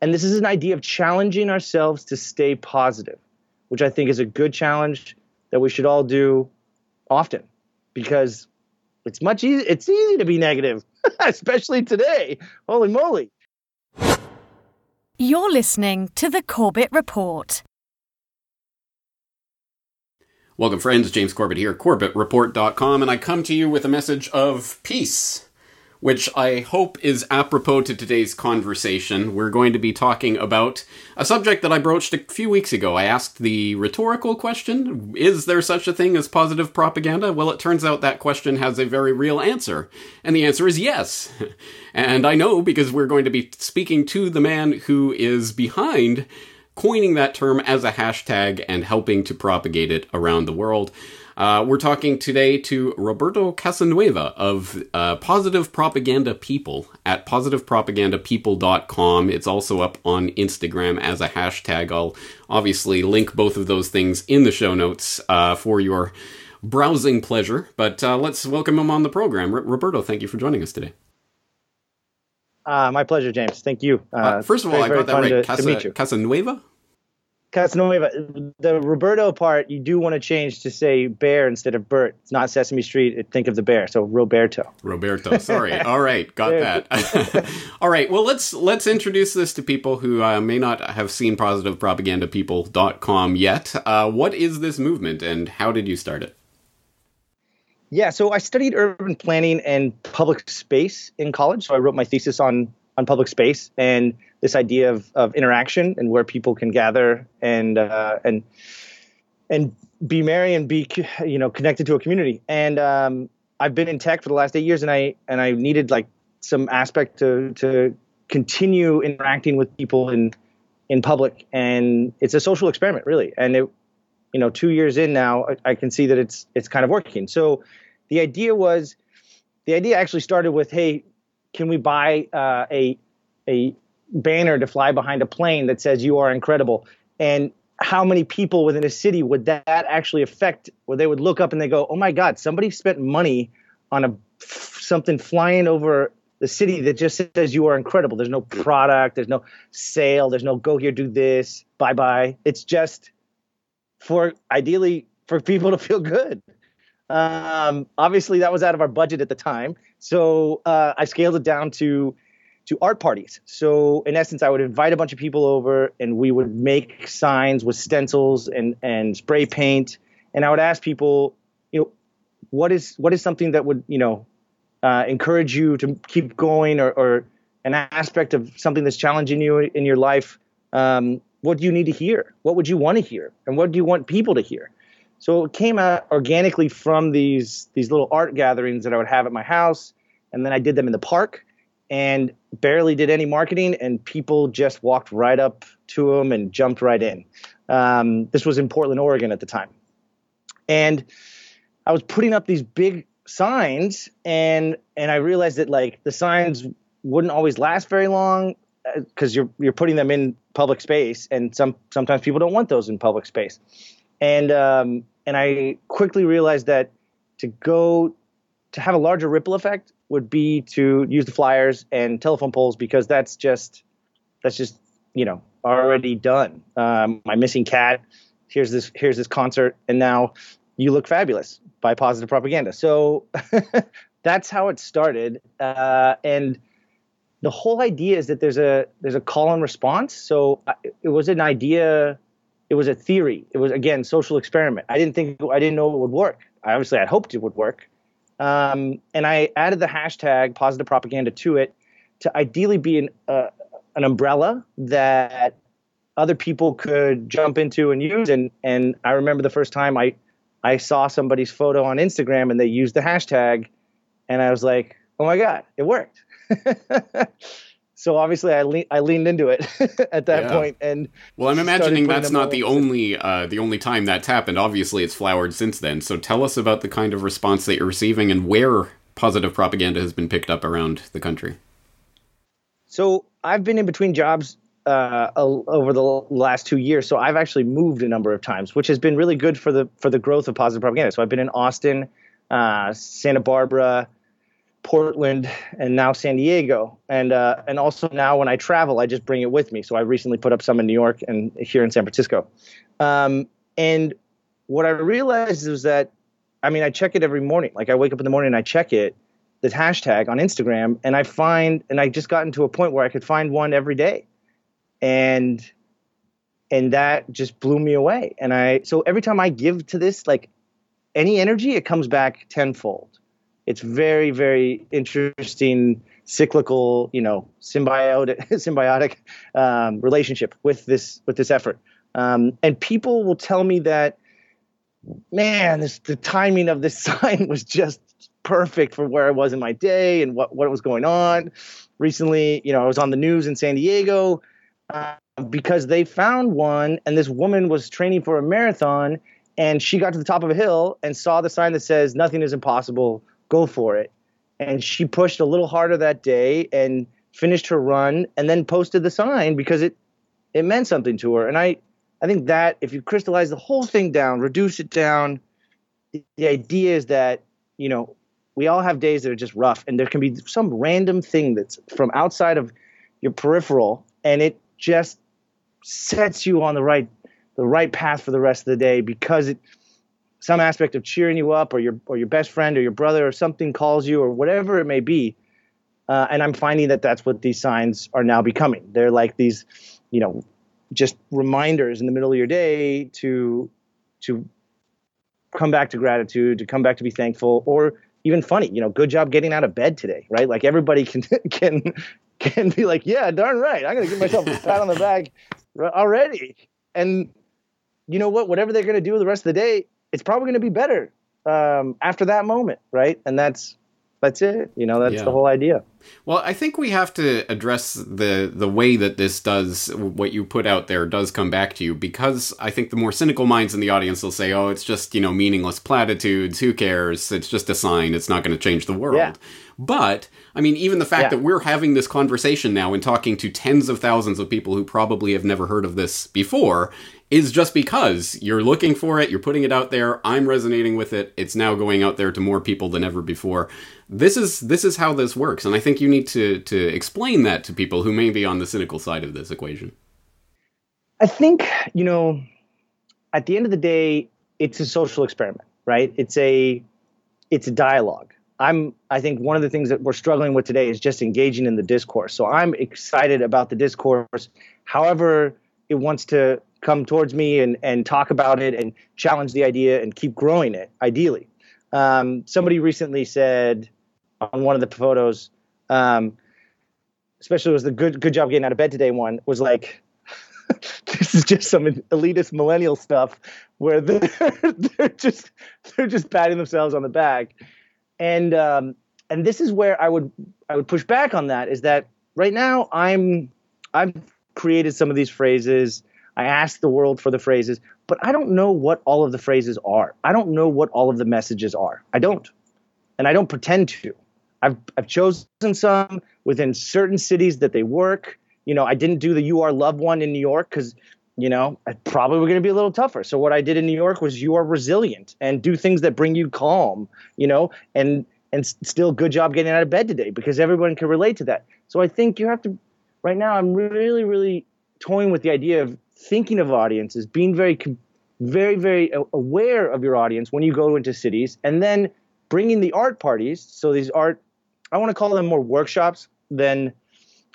And this is an idea of challenging ourselves to stay positive, which I think is a good challenge that we should all do often because it's much easy it's easy to be negative, especially today. Holy moly. You're listening to the Corbett Report. Welcome, friends. James Corbett here, CorbettReport.com, and I come to you with a message of peace which I hope is apropos to today's conversation. We're going to be talking about a subject that I broached a few weeks ago. I asked the rhetorical question Is there such a thing as positive propaganda? Well, it turns out that question has a very real answer. And the answer is yes. and I know because we're going to be speaking to the man who is behind coining that term as a hashtag and helping to propagate it around the world. Uh, we're talking today to Roberto Casanueva of uh, Positive Propaganda People at positivepropagandapeople.com. It's also up on Instagram as a hashtag. I'll obviously link both of those things in the show notes uh, for your browsing pleasure. But uh, let's welcome him on the program. R- Roberto, thank you for joining us today. Uh, my pleasure, James. Thank you. Uh, first of all, very, I got that right. To, Casa, to Casanueva? Casanova, the Roberto part, you do want to change to say bear instead of Bert. It's not Sesame Street. Think of the bear. So Roberto. Roberto. Sorry. All right, got that. All right. Well, let's let's introduce this to people who uh, may not have seen positivepropagandapeople.com yet. Uh, what is this movement, and how did you start it? Yeah, so I studied urban planning and public space in college. So I wrote my thesis on on public space and this idea of, of interaction and where people can gather and uh, and and be merry and be you know connected to a community. And um, I've been in tech for the last eight years, and I and I needed like some aspect to to continue interacting with people in in public. And it's a social experiment, really. And it, you know, two years in now, I, I can see that it's it's kind of working. So the idea was, the idea actually started with, hey, can we buy uh, a a banner to fly behind a plane that says you are incredible? And how many people within a city would that actually affect where they would look up and they go oh my god somebody spent money on a something flying over the city that just says you are incredible. There's no product there's no sale there's no go here do this bye bye it's just for ideally for people to feel good um, obviously that was out of our budget at the time so uh, i scaled it down to to art parties. So in essence, I would invite a bunch of people over, and we would make signs with stencils and and spray paint, and I would ask people, you know, what is what is something that would you know uh, encourage you to keep going, or, or an aspect of something that's challenging you in your life. Um, what do you need to hear? What would you want to hear? And what do you want people to hear? So it came out organically from these these little art gatherings that I would have at my house, and then I did them in the park and barely did any marketing, and people just walked right up to them and jumped right in. Um, this was in Portland, Oregon at the time. And I was putting up these big signs, and and I realized that like the signs wouldn't always last very long because uh, you're you're putting them in public space, and some sometimes people don't want those in public space. And um, and I quickly realized that to go to have a larger ripple effect would be to use the flyers and telephone poles because that's just that's just you know already done. Um, my missing cat. Here's this here's this concert, and now you look fabulous by positive propaganda. So that's how it started, uh, and the whole idea is that there's a there's a call and response. So it was an idea. It was a theory. It was again social experiment. I didn't think I didn't know it would work. I obviously I hoped it would work. Um, and I added the hashtag positive propaganda to it to ideally be an, uh, an umbrella that other people could jump into and use. And, and I remember the first time I, I saw somebody's photo on Instagram and they used the hashtag, and I was like, oh my God, it worked. so obviously I, le- I leaned into it at that yeah. point and well i'm imagining that's not the only uh, the only time that's happened. Obviously it's flowered since then. So tell us about the kind of response that you're receiving and where positive propaganda has been picked up around the country. So i've been in between jobs uh, over the last two years. So i've actually moved a number of times which has been really good for the for the growth of positive propaganda. So i've been in austin uh, santa barbara Portland and now San Diego, and uh, and also now when I travel, I just bring it with me. So I recently put up some in New York and here in San Francisco. Um, and what I realized is that, I mean, I check it every morning. Like I wake up in the morning and I check it, this hashtag on Instagram, and I find, and I just gotten to a point where I could find one every day, and and that just blew me away. And I so every time I give to this, like any energy, it comes back tenfold. It's very very interesting cyclical, you know, symbiotic symbiotic um, relationship with this with this effort. Um, and people will tell me that, man, this the timing of this sign was just perfect for where I was in my day and what what was going on. Recently, you know, I was on the news in San Diego uh, because they found one, and this woman was training for a marathon, and she got to the top of a hill and saw the sign that says "Nothing is impossible. Go for it." And she pushed a little harder that day and finished her run, and then posted the sign because it it meant something to her. And I I think that if you crystallize the whole thing down, reduce it down, the, the idea is that, you know, we all have days that are just rough and there can be some random thing that's from outside of your peripheral and it just sets you on the right the right path for the rest of the day because it some aspect of cheering you up or your or your best friend or your brother or something calls you or whatever it may be uh, and i'm finding that that's what these signs are now becoming they're like these you know just reminders in the middle of your day to to come back to gratitude, to come back to be thankful, or even funny. You know, good job getting out of bed today, right? Like everybody can can can be like, yeah, darn right, I'm gonna give myself a pat on the back already. And you know what? Whatever they're gonna do the rest of the day, it's probably gonna be better um, after that moment, right? And that's that's it. You know, that's yeah. the whole idea. Well, I think we have to address the the way that this does what you put out there does come back to you because I think the more cynical minds in the audience will say, "Oh, it's just you know meaningless platitudes. Who cares? It's just a sign. It's not going to change the world." Yeah. But I mean, even the fact yeah. that we're having this conversation now and talking to tens of thousands of people who probably have never heard of this before is just because you're looking for it, you're putting it out there, I'm resonating with it, it's now going out there to more people than ever before. This is this is how this works, and I think you need to to explain that to people who may be on the cynical side of this equation. I think, you know, at the end of the day, it's a social experiment, right? It's a it's a dialogue. I'm I think one of the things that we're struggling with today is just engaging in the discourse. So I'm excited about the discourse. However, it wants to come towards me and, and talk about it and challenge the idea and keep growing it, ideally. Um, somebody recently said on one of the photos, um, especially was the good good job getting out of bed today one, was like, this is just some elitist millennial stuff where they're, they're just they're just patting themselves on the back. And um, and this is where I would I would push back on that is that right now I'm I've created some of these phrases I ask the world for the phrases, but I don't know what all of the phrases are. I don't know what all of the messages are. I don't. And I don't pretend to. I've, I've chosen some within certain cities that they work. You know, I didn't do the You Are Loved" one in New York because, you know, I probably were going to be a little tougher. So what I did in New York was you are resilient and do things that bring you calm, you know, and and still good job getting out of bed today because everyone can relate to that. So I think you have to right now I'm really really toying with the idea of thinking of audiences, being very, very, very aware of your audience when you go into cities, and then bringing the art parties. So these art, I want to call them more workshops than,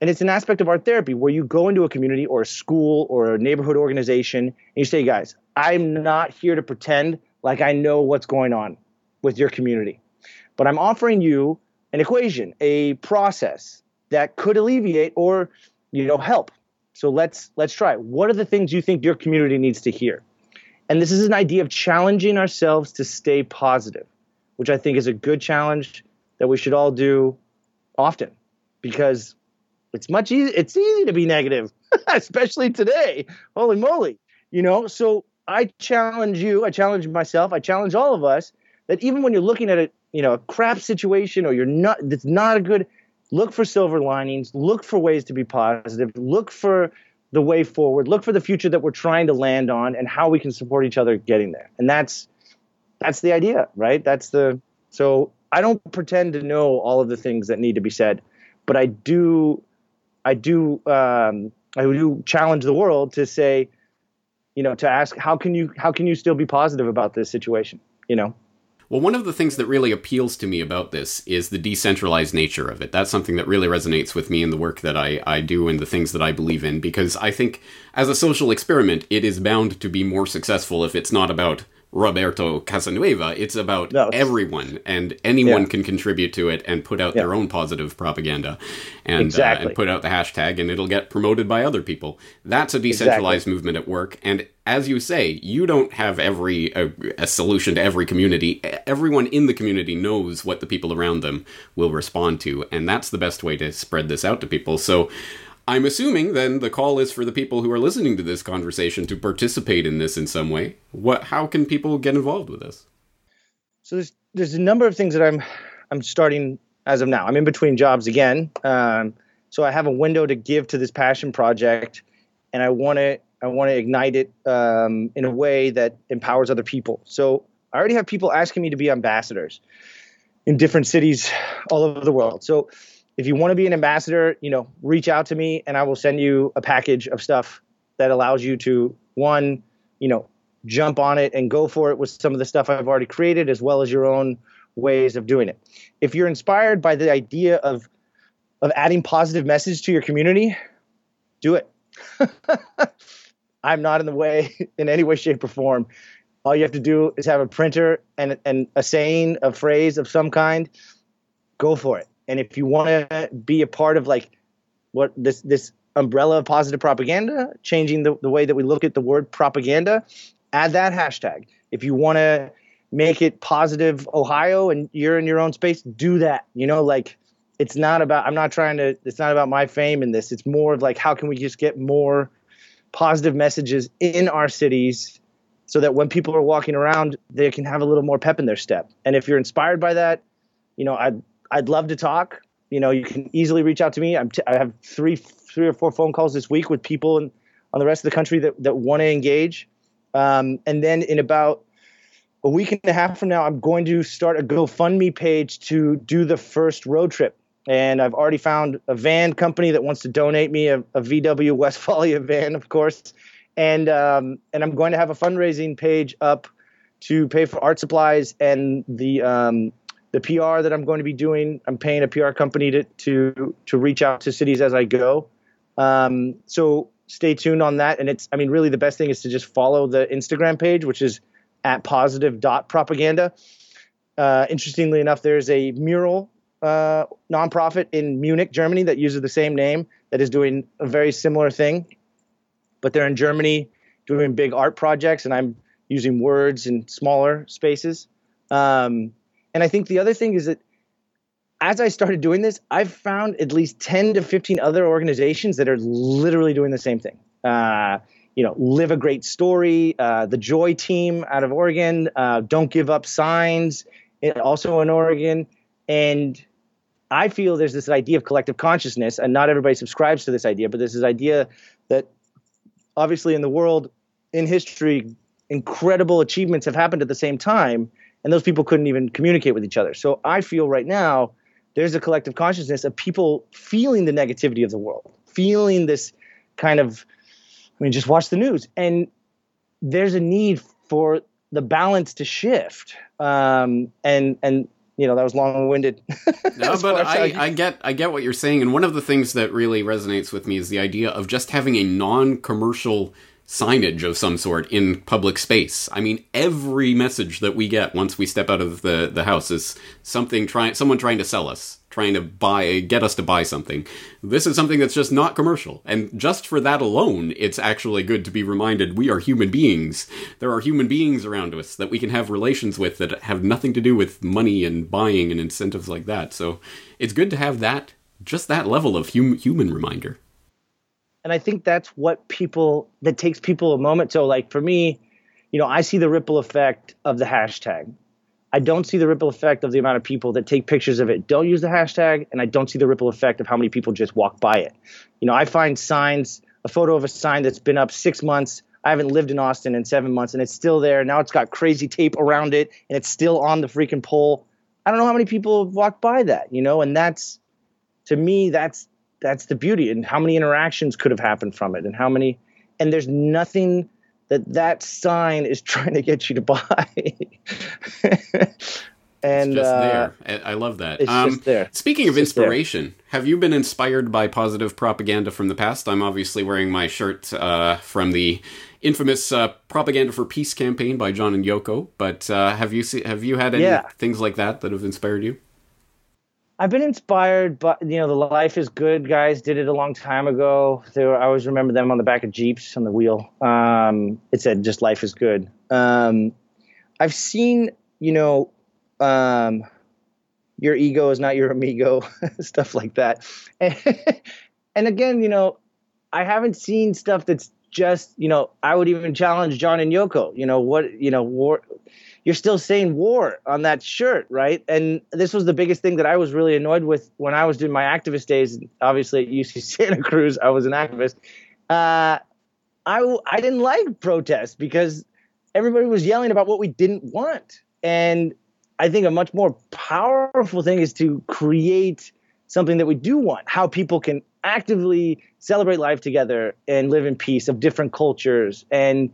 and it's an aspect of art therapy where you go into a community or a school or a neighborhood organization and you say, guys, I'm not here to pretend like I know what's going on with your community, but I'm offering you an equation, a process that could alleviate or you know help so let's let's try. What are the things you think your community needs to hear? And this is an idea of challenging ourselves to stay positive, which I think is a good challenge that we should all do often because it's much easy it's easy to be negative, especially today. Holy moly. You know, so I challenge you, I challenge myself, I challenge all of us that even when you're looking at a, you know, a crap situation or you're not it's not a good look for silver linings, look for ways to be positive, look for the way forward, look for the future that we're trying to land on and how we can support each other getting there. And that's that's the idea, right? That's the so I don't pretend to know all of the things that need to be said, but I do, I do, um, I do challenge the world to say, you know, to ask how can you how can you still be positive about this situation? You know. Well, one of the things that really appeals to me about this is the decentralized nature of it. That's something that really resonates with me in the work that I, I do and the things that I believe in, because I think as a social experiment, it is bound to be more successful if it's not about Roberto Casanueva. It's about no, it's, everyone, and anyone yeah. can contribute to it and put out yeah. their own positive propaganda, and exactly. uh, and put out the hashtag, and it'll get promoted by other people. That's a decentralized exactly. movement at work, and as you say, you don't have every a, a solution to every community. Everyone in the community knows what the people around them will respond to, and that's the best way to spread this out to people. So. I'm assuming then the call is for the people who are listening to this conversation to participate in this in some way. What? How can people get involved with this? So there's there's a number of things that I'm I'm starting as of now. I'm in between jobs again, um, so I have a window to give to this passion project, and I want to I want to ignite it um, in a way that empowers other people. So I already have people asking me to be ambassadors in different cities all over the world. So if you want to be an ambassador, you know, reach out to me and I will send you a package of stuff that allows you to one, you know, jump on it and go for it with some of the stuff I've already created as well as your own ways of doing it. If you're inspired by the idea of of adding positive message to your community, do it. I'm not in the way in any way shape or form. All you have to do is have a printer and and a saying, a phrase of some kind. Go for it and if you want to be a part of like what this this umbrella of positive propaganda, changing the, the way that we look at the word propaganda, add that hashtag. If you want to make it positive Ohio and you're in your own space, do that. You know, like it's not about I'm not trying to it's not about my fame in this. It's more of like how can we just get more positive messages in our cities so that when people are walking around, they can have a little more pep in their step. And if you're inspired by that, you know, I'd I'd love to talk. You know, you can easily reach out to me. I'm t- I have three, three or four phone calls this week with people in, on the rest of the country that, that want to engage. Um, and then in about a week and a half from now, I'm going to start a GoFundMe page to do the first road trip. And I've already found a van company that wants to donate me a, a VW Westfalia van, of course. And um, and I'm going to have a fundraising page up to pay for art supplies and the um, the PR that I'm going to be doing, I'm paying a PR company to to to reach out to cities as I go. Um, so stay tuned on that. And it's, I mean, really the best thing is to just follow the Instagram page, which is at positive dot propaganda. Uh, interestingly enough, there's a mural uh, nonprofit in Munich, Germany, that uses the same name that is doing a very similar thing, but they're in Germany doing big art projects, and I'm using words in smaller spaces. Um, and I think the other thing is that as I started doing this, I've found at least 10 to 15 other organizations that are literally doing the same thing. Uh, you know, live a great story, uh, the Joy Team out of Oregon, uh, Don't Give Up Signs, also in Oregon. And I feel there's this idea of collective consciousness, and not everybody subscribes to this idea, but there's this idea that obviously in the world, in history, incredible achievements have happened at the same time and those people couldn't even communicate with each other. So I feel right now there's a collective consciousness of people feeling the negativity of the world, feeling this kind of, I mean, just watch the news, and there's a need for the balance to shift. Um, and and you know that was long-winded. no, but I, I get I get what you're saying, and one of the things that really resonates with me is the idea of just having a non-commercial signage of some sort in public space. I mean, every message that we get once we step out of the, the house is something trying, someone trying to sell us, trying to buy, get us to buy something. This is something that's just not commercial. And just for that alone, it's actually good to be reminded we are human beings. There are human beings around us that we can have relations with that have nothing to do with money and buying and incentives like that. So it's good to have that, just that level of hum- human reminder and I think that's what people that takes people a moment. So like for me, you know, I see the ripple effect of the hashtag. I don't see the ripple effect of the amount of people that take pictures of it, don't use the hashtag, and I don't see the ripple effect of how many people just walk by it. You know, I find signs, a photo of a sign that's been up six months. I haven't lived in Austin in seven months, and it's still there. Now it's got crazy tape around it, and it's still on the freaking pole. I don't know how many people have walked by that, you know, and that's to me that's that's the beauty and how many interactions could have happened from it and how many and there's nothing that that sign is trying to get you to buy. and it's just uh, there. I love that. It's um, just there. Speaking it's of inspiration, have you been inspired by positive propaganda from the past? I'm obviously wearing my shirt uh, from the infamous uh, propaganda for peace campaign by John and Yoko. But uh, have you see, have you had any yeah. things like that that have inspired you? I've been inspired, but you know, the Life is Good guys did it a long time ago. Were, I always remember them on the back of Jeeps on the wheel. Um, it said just "Life is Good." Um, I've seen, you know, um, your ego is not your amigo, stuff like that. And, and again, you know, I haven't seen stuff that's just, you know, I would even challenge John and Yoko. You know what? You know, war you're still saying war on that shirt, right? And this was the biggest thing that I was really annoyed with when I was doing my activist days. Obviously, at UC Santa Cruz, I was an activist. Uh, I I didn't like protests because everybody was yelling about what we didn't want, and I think a much more powerful thing is to create something that we do want. How people can actively celebrate life together and live in peace of different cultures and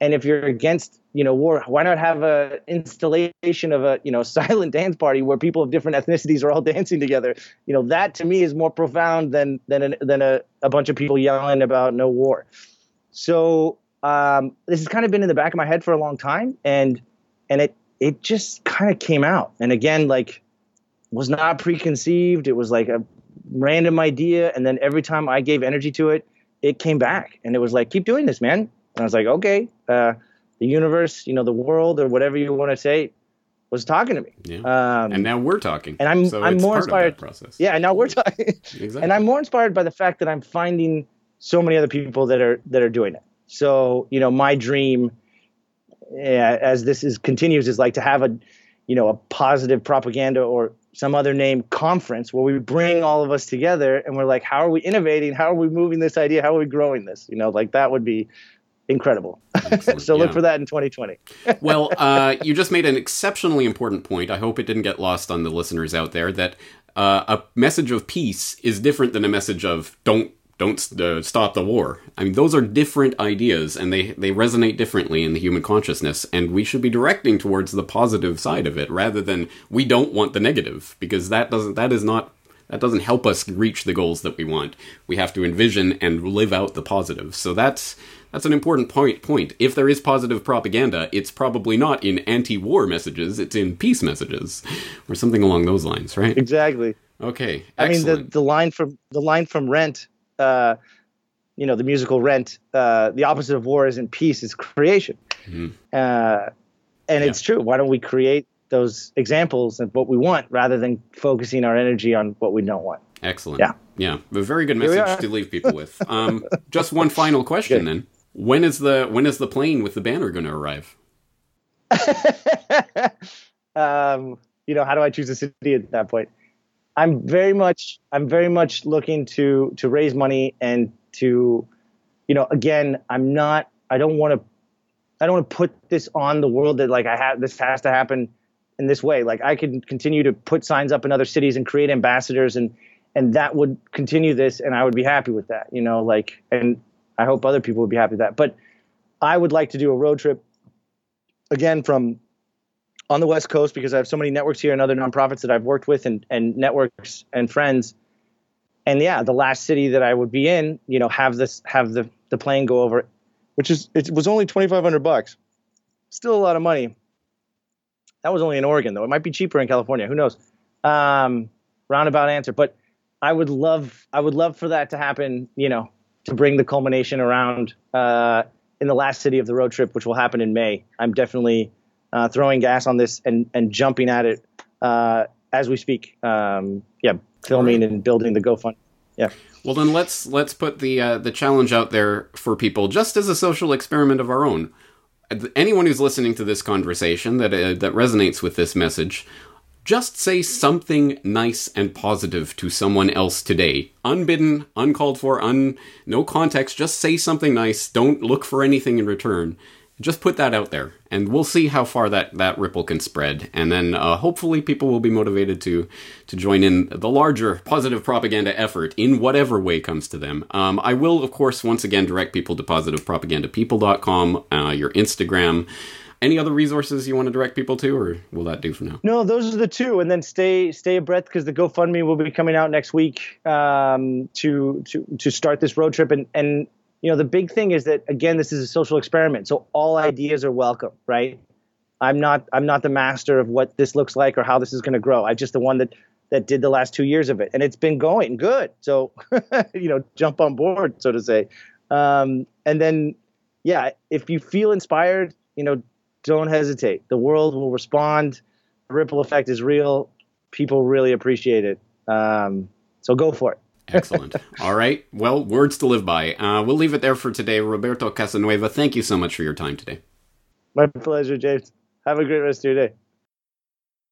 and if you're against you know war why not have a installation of a you know silent dance party where people of different ethnicities are all dancing together? You know that to me is more profound than than a, than a, a bunch of people yelling about no war. So um, this has kind of been in the back of my head for a long time and and it it just kind of came out. And again like was not preconceived. It was like a random idea and then every time i gave energy to it it came back. And it was like keep doing this man and i was like okay uh, the universe, you know, the world, or whatever you want to say, was talking to me. Yeah. Um, and now we're talking. And I'm so I'm more inspired. process. Yeah, and now we're talking. exactly. And I'm more inspired by the fact that I'm finding so many other people that are that are doing it. So you know, my dream, yeah, as this is continues, is like to have a, you know, a positive propaganda or some other name conference where we bring all of us together and we're like, how are we innovating? How are we moving this idea? How are we growing this? You know, like that would be incredible. so look for that in 2020. well, uh, you just made an exceptionally important point. I hope it didn't get lost on the listeners out there that uh, a message of peace is different than a message of don't don't uh, stop the war. I mean, those are different ideas, and they they resonate differently in the human consciousness. And we should be directing towards the positive side of it rather than we don't want the negative because that doesn't that is not that doesn't help us reach the goals that we want. We have to envision and live out the positive. So that's that's an important point. Point. If there is positive propaganda, it's probably not in anti-war messages; it's in peace messages, or something along those lines, right? Exactly. Okay. Excellent. I mean, the the line from the line from Rent, uh, you know, the musical Rent. Uh, the opposite of war is in peace is creation, mm-hmm. uh, and yeah. it's true. Why don't we create those examples of what we want rather than focusing our energy on what we don't want? Excellent. Yeah. Yeah. A very good message to leave people with. Um, just one final question then. When is the when is the plane with the banner going to arrive? um, you know, how do I choose a city at that point? I'm very much I'm very much looking to to raise money and to, you know, again, I'm not I don't want to I don't want to put this on the world that like I have this has to happen in this way. Like I can continue to put signs up in other cities and create ambassadors and and that would continue this and I would be happy with that. You know, like and I hope other people would be happy with that. But I would like to do a road trip again from on the West Coast because I have so many networks here and other nonprofits that I've worked with and, and networks and friends. And yeah, the last city that I would be in, you know, have this have the the plane go over, which is it was only twenty five hundred bucks, still a lot of money. That was only in Oregon though. It might be cheaper in California. Who knows? Um, roundabout answer, but I would love I would love for that to happen. You know, to bring the culmination around uh, in the last city of the road trip, which will happen in May. I'm definitely uh, throwing gas on this and and jumping at it uh, as we speak. Um, yeah, filming and building the GoFund. Yeah. Well, then let's let's put the uh, the challenge out there for people, just as a social experiment of our own. Anyone who's listening to this conversation that uh, that resonates with this message, just say something nice and positive to someone else today. Unbidden, uncalled for, un no context, just say something nice. Don't look for anything in return. just put that out there, and we'll see how far that, that ripple can spread. And then uh, hopefully people will be motivated to to join in the larger positive propaganda effort in whatever way comes to them. Um, I will, of course, once again direct people to positivepropagandapeople.com, uh, your Instagram. Any other resources you want to direct people to, or will that do for now? No, those are the two, and then stay stay abreast because the GoFundMe will be coming out next week um, to to to start this road trip, and and you know the big thing is that again this is a social experiment, so all ideas are welcome, right? I'm not I'm not the master of what this looks like or how this is going to grow. I'm just the one that that did the last two years of it, and it's been going good. So you know, jump on board, so to say. Um, and then, yeah, if you feel inspired, you know, don't hesitate. The world will respond. The ripple effect is real. People really appreciate it. Um, so go for it. Excellent. All right. Well, words to live by. Uh, we'll leave it there for today. Roberto Casanueva, thank you so much for your time today. My pleasure, James. Have a great rest of your day.